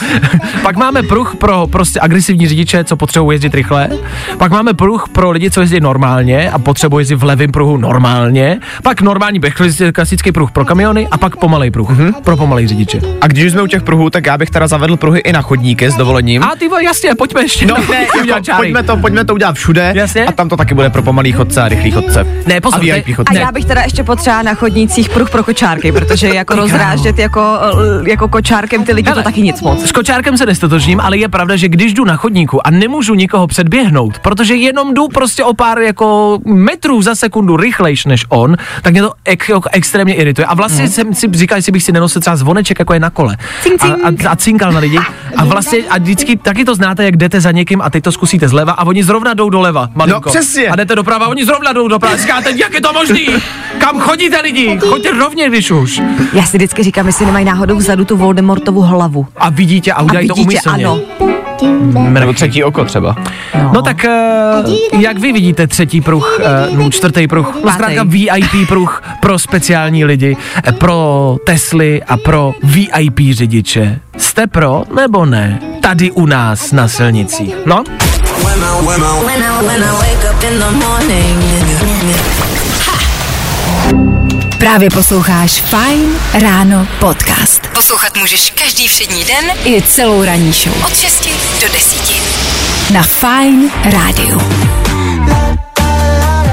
Pak máme pruh pro prostě agresivní řidiče, co potřebují jezdit rychle. Pak máme pruh pro lidi, co jezdí normálně a potřebují jezdit v levém pruhu normálně. Pak normální běh, klasický pruh pro kamiony a pak pomalej pruh Mhm. pro pomalej řidiče. A když už jsme u těch pruhů, tak já bych teda zavedl pruhy i na chodníky s dovolením. A ty vole, jasně, pojďme ještě. No ne, jako, pojďme, to, pojďme to udělat všude Jasně. a tam to taky bude pro pomalý chodce a rychlý chodce. Ne, pozor, a VIP chodce. A já bych teda ještě potřeba na chodnících pruh pro kočárky, protože jako rozrážet jako, l- jako kočárkem ty lidi Hele. to taky nic moc. S kočárkem se nestotožním, ale je pravda, že když jdu na chodníku a nemůžu nikoho předběhnout, protože jenom jdu prostě o pár jako metrů za sekundu rychlejš než on, tak mě to ek, jako extrémně irituje. A vlastně jsem si říkal, jestli bych si nenosil třeba zvoneček, jako je na kole. Cink, cink. A, a, a cinkal na lidi. A vlastně a vždycky taky to znáte, jak jdete za někým a teď to zkusíte zleva a oni zrovna jdou doleva. Malinko. No, přesně. A jdete doprava oni zrovna jdou doprava. Říkáte, jak je to možný? Kam chodíte lidi? Choďte rovně, když už. Já si vždycky říkám, jestli nemají náhodou vzadu tu Voldemortovu hlavu. A vidíte a A udělají to vidíte, umyslně. ano. Nebo třetí oko třeba. No, no tak uh, jak vy vidíte třetí pruh, uh, čtvrtý pruh, no, zkrátka VIP pruh pro speciální lidi, eh, pro Tesly a pro VIP řidiče. Jste pro nebo ne? Tady u nás na silnicích. No? Právě posloucháš Fine Ráno podcast. Poslouchat můžeš každý všední den i celou ranní show. Od 6 do 10. Na Fine Rádiu.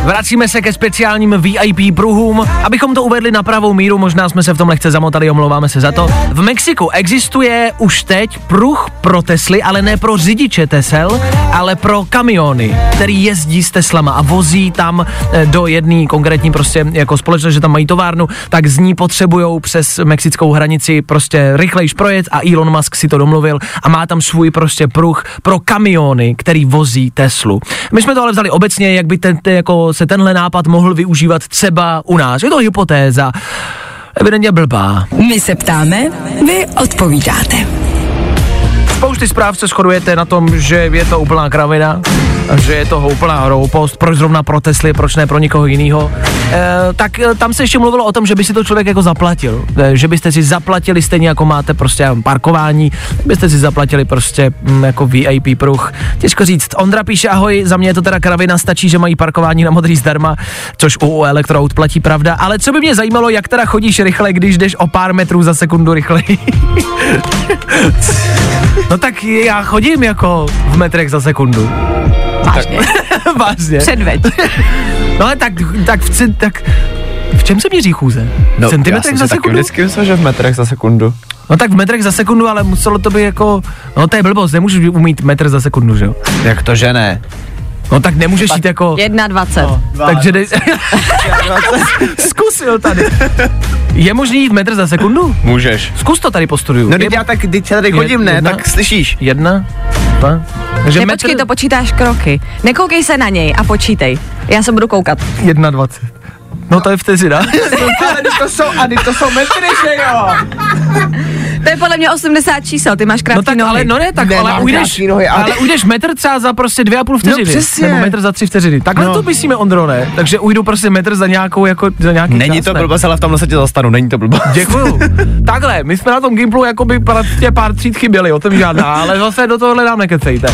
Vracíme se ke speciálním VIP pruhům. Abychom to uvedli na pravou míru, možná jsme se v tom lehce zamotali, omlouváme se za to. V Mexiku existuje už teď pruh pro Tesly, ale ne pro řidiče Tesel, ale pro kamiony, který jezdí s Teslama a vozí tam eh, do jedné konkrétní prostě jako společnost, že tam mají továrnu, tak z ní potřebují přes mexickou hranici prostě rychlejš projet a Elon Musk si to domluvil a má tam svůj prostě pruh pro kamiony, který vozí Teslu. My jsme to ale vzali obecně, jak by ten, ten jako se tenhle nápad mohl využívat třeba u nás. Je to hypotéza, evidentně blbá. My se ptáme, vy odpovídáte. Spousty zpráv se shodujete na tom, že je to úplná kravina, že je to úplná hroupost, proč zrovna pro Tesly, proč ne pro nikoho jiného. E, tak e, tam se ještě mluvilo o tom, že by si to člověk jako zaplatil, e, že byste si zaplatili stejně jako máte prostě parkování, byste si zaplatili prostě m, mm, jako VIP pruh. Těžko říct. Ondra píše, ahoj, za mě je to teda kravina, stačí, že mají parkování na modrý zdarma, což u elektroaut platí pravda, ale co by mě zajímalo, jak teda chodíš rychle, když jdeš o pár metrů za sekundu rychleji. No tak já chodím jako v metrech za sekundu. Vážně. Vážně. Předveď. No ale tak, tak, v, tak v čem se měří chůze? No, v centimetrech já za jsem si taky sekundu? vždycky myslel, že v metrech za sekundu. No tak v metrech za sekundu, ale muselo to být jako, no to je blbost, nemůžeš umít metr za sekundu, že jo? Jak to, že ne? No tak nemůžeš jít jako, 1,20. no, takže dej, zkusil tady. Je možný jít metr za sekundu? Můžeš. Zkus to tady po studiu. No, teď já tak, teď tady je- chodím, ne, jedna- tak slyšíš. Jedna, dva, takže Nepočkej, to počítáš kroky. Nekoukej se na něj a počítej. Já se budu koukat. Jedna dvacet. No to je vteřina. ale to jsou, a to jsou metry, že jo? To je podle mě 80 čísel, ty máš krátké No tak nohy. ale, no ne, tak Nemám ale ujdeš, krátký nohy, ale- ale ujdeš metr třeba za prostě dvě a půl vteřiny. No přesně. Nebo metr za tři vteřiny. Takhle No. to myslíme, Ondro, ne? Takže ujdu prostě metr za nějakou, jako za nějaký Není čas, to ne? blbost, ale v tomhle se tě zastanu, není to blbost. Děkuju. Takhle, my jsme na tom Gimplu jako by prostě pár tříd chyběli, o tom žádná, ale zase do tohohle nám nekecejte.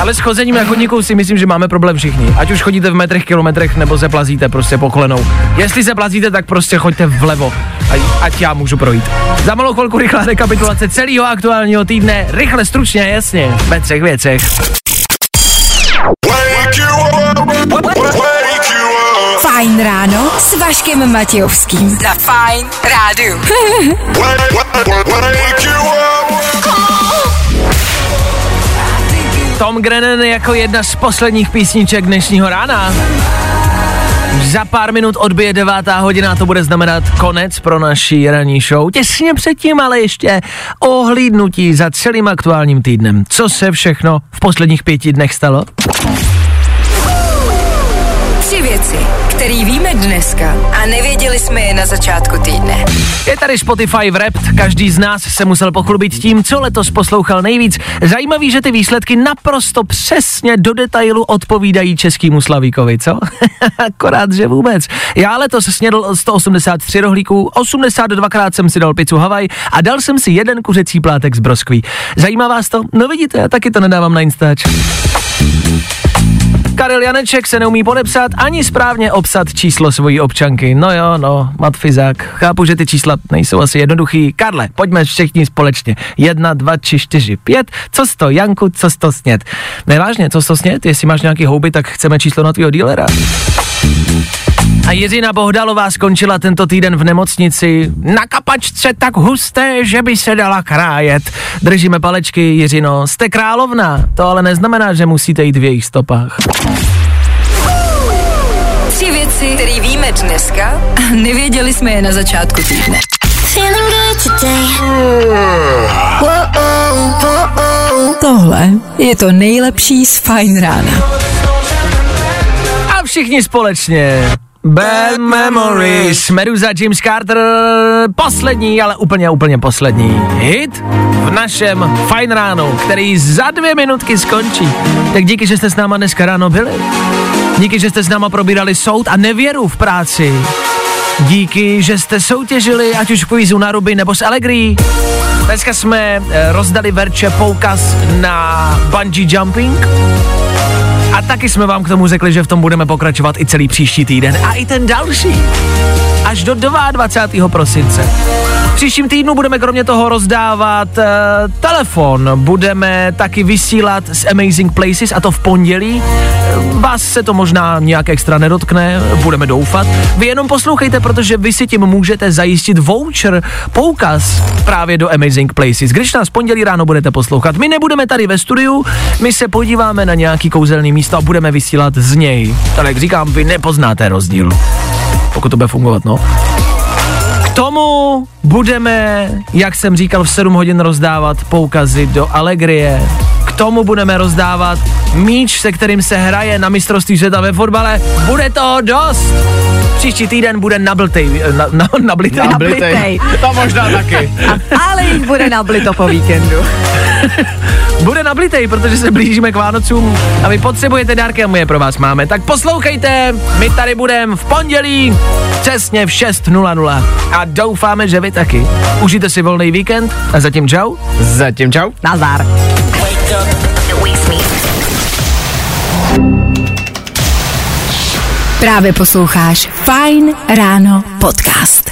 Ale s chozením na chodníku si myslím, že máme problém všichni. Ať už chodíte v metrech, kilometrech, nebo se plazíte prostě po kolenou. Jestli se plazíte, tak prostě choďte vlevo, ať, ať já můžu projít. Za malou chvilku rychlá rekapitulace celého aktuálního týdne, rychle, stručně, jasně, ve třech věcech. Fajn ráno s Vaškem Matějovským. Za Fajn rádiu. Tom Grennan jako jedna z posledních písniček dnešního rána. Za pár minut odbije devátá hodina, to bude znamenat konec pro naší ranní show. Těsně předtím, ale ještě ohlídnutí za celým aktuálním týdnem. Co se všechno v posledních pěti dnech stalo? Tři věci, které víme dneska a nevěděli jsme je na začátku týdne. Je tady Spotify Wrapped, každý z nás se musel pochlubit tím, co letos poslouchal nejvíc. Zajímavý, že ty výsledky naprosto přesně do detailu odpovídají českýmu Slavíkovi, co? Akorát, že vůbec. Já letos snědl 183 rohlíků, 82krát jsem si dal pizzu Havaj a dal jsem si jeden kuřecí plátek z broskví. Zajímá vás to? No vidíte, já taky to nedávám na Instač. Karel Janeček se neumí podepsat ani správně obsat číslo svojí občanky. No jo, no, matfizák. Chápu, že ty čísla nejsou asi jednoduchý. Karle, pojďme všichni společně. Jedna, dva, tři, čtyři, pět. Co to, Janku, co to snět? Nevážně, co to snět? Jestli máš nějaký houby, tak chceme číslo na tvýho dílera. A Jiřina Bohdalová skončila tento týden v nemocnici na kapačce tak husté, že by se dala krájet. Držíme palečky, Jiřino, jste královna, to ale neznamená, že musíte jít v jejich stopách. Tři věci, které víme dneska a nevěděli jsme je na začátku týdne. Tohle je to nejlepší z Fajn rána. A všichni společně. Bad Memories, Meduza James Carter, poslední, ale úplně, úplně poslední hit v našem fajn ránu, který za dvě minutky skončí. Tak díky, že jste s náma dneska ráno byli. Díky, že jste s náma probírali soud a nevěru v práci. Díky, že jste soutěžili, ať už v kvízu na ruby nebo s Allegri. Dneska jsme eh, rozdali Verče poukaz na bungee jumping. A taky jsme vám k tomu řekli, že v tom budeme pokračovat i celý příští týden a i ten další. Až do 22. prosince. Příštím týdnu budeme kromě toho rozdávat uh, telefon. Budeme taky vysílat z Amazing Places a to v pondělí. Eh, Vás se to možná nějak extra nedotkne, budeme doufat. Vy jenom poslouchejte, protože vy si tím můžete zajistit voucher, poukaz právě do Amazing Places. Když nás v pondělí ráno budete poslouchat, my nebudeme tady ve studiu, my se podíváme na nějaký kouzelný místo a budeme vysílat z něj. Ale jak říkám, vy nepoznáte rozdíl. Pokud to bude fungovat, no. K tomu budeme, jak jsem říkal, v 7 hodin rozdávat poukazy do Allegrie. K tomu budeme rozdávat míč, se kterým se hraje na mistrovství světa ve fotbale. Bude toho dost. Příští týden bude nablitej, na, na, nablitej. Nablitej. To možná taky. Ale jich bude nablito po víkendu. Bude nablitej, protože se blížíme k Vánocům a vy potřebujete dárky a my je pro vás máme. Tak poslouchejte, my tady budeme v pondělí přesně v 6.00 a doufáme, že vy taky. Užijte si volný víkend a zatím čau. Zatím čau. Nazar. Právě posloucháš Fine Ráno podcast.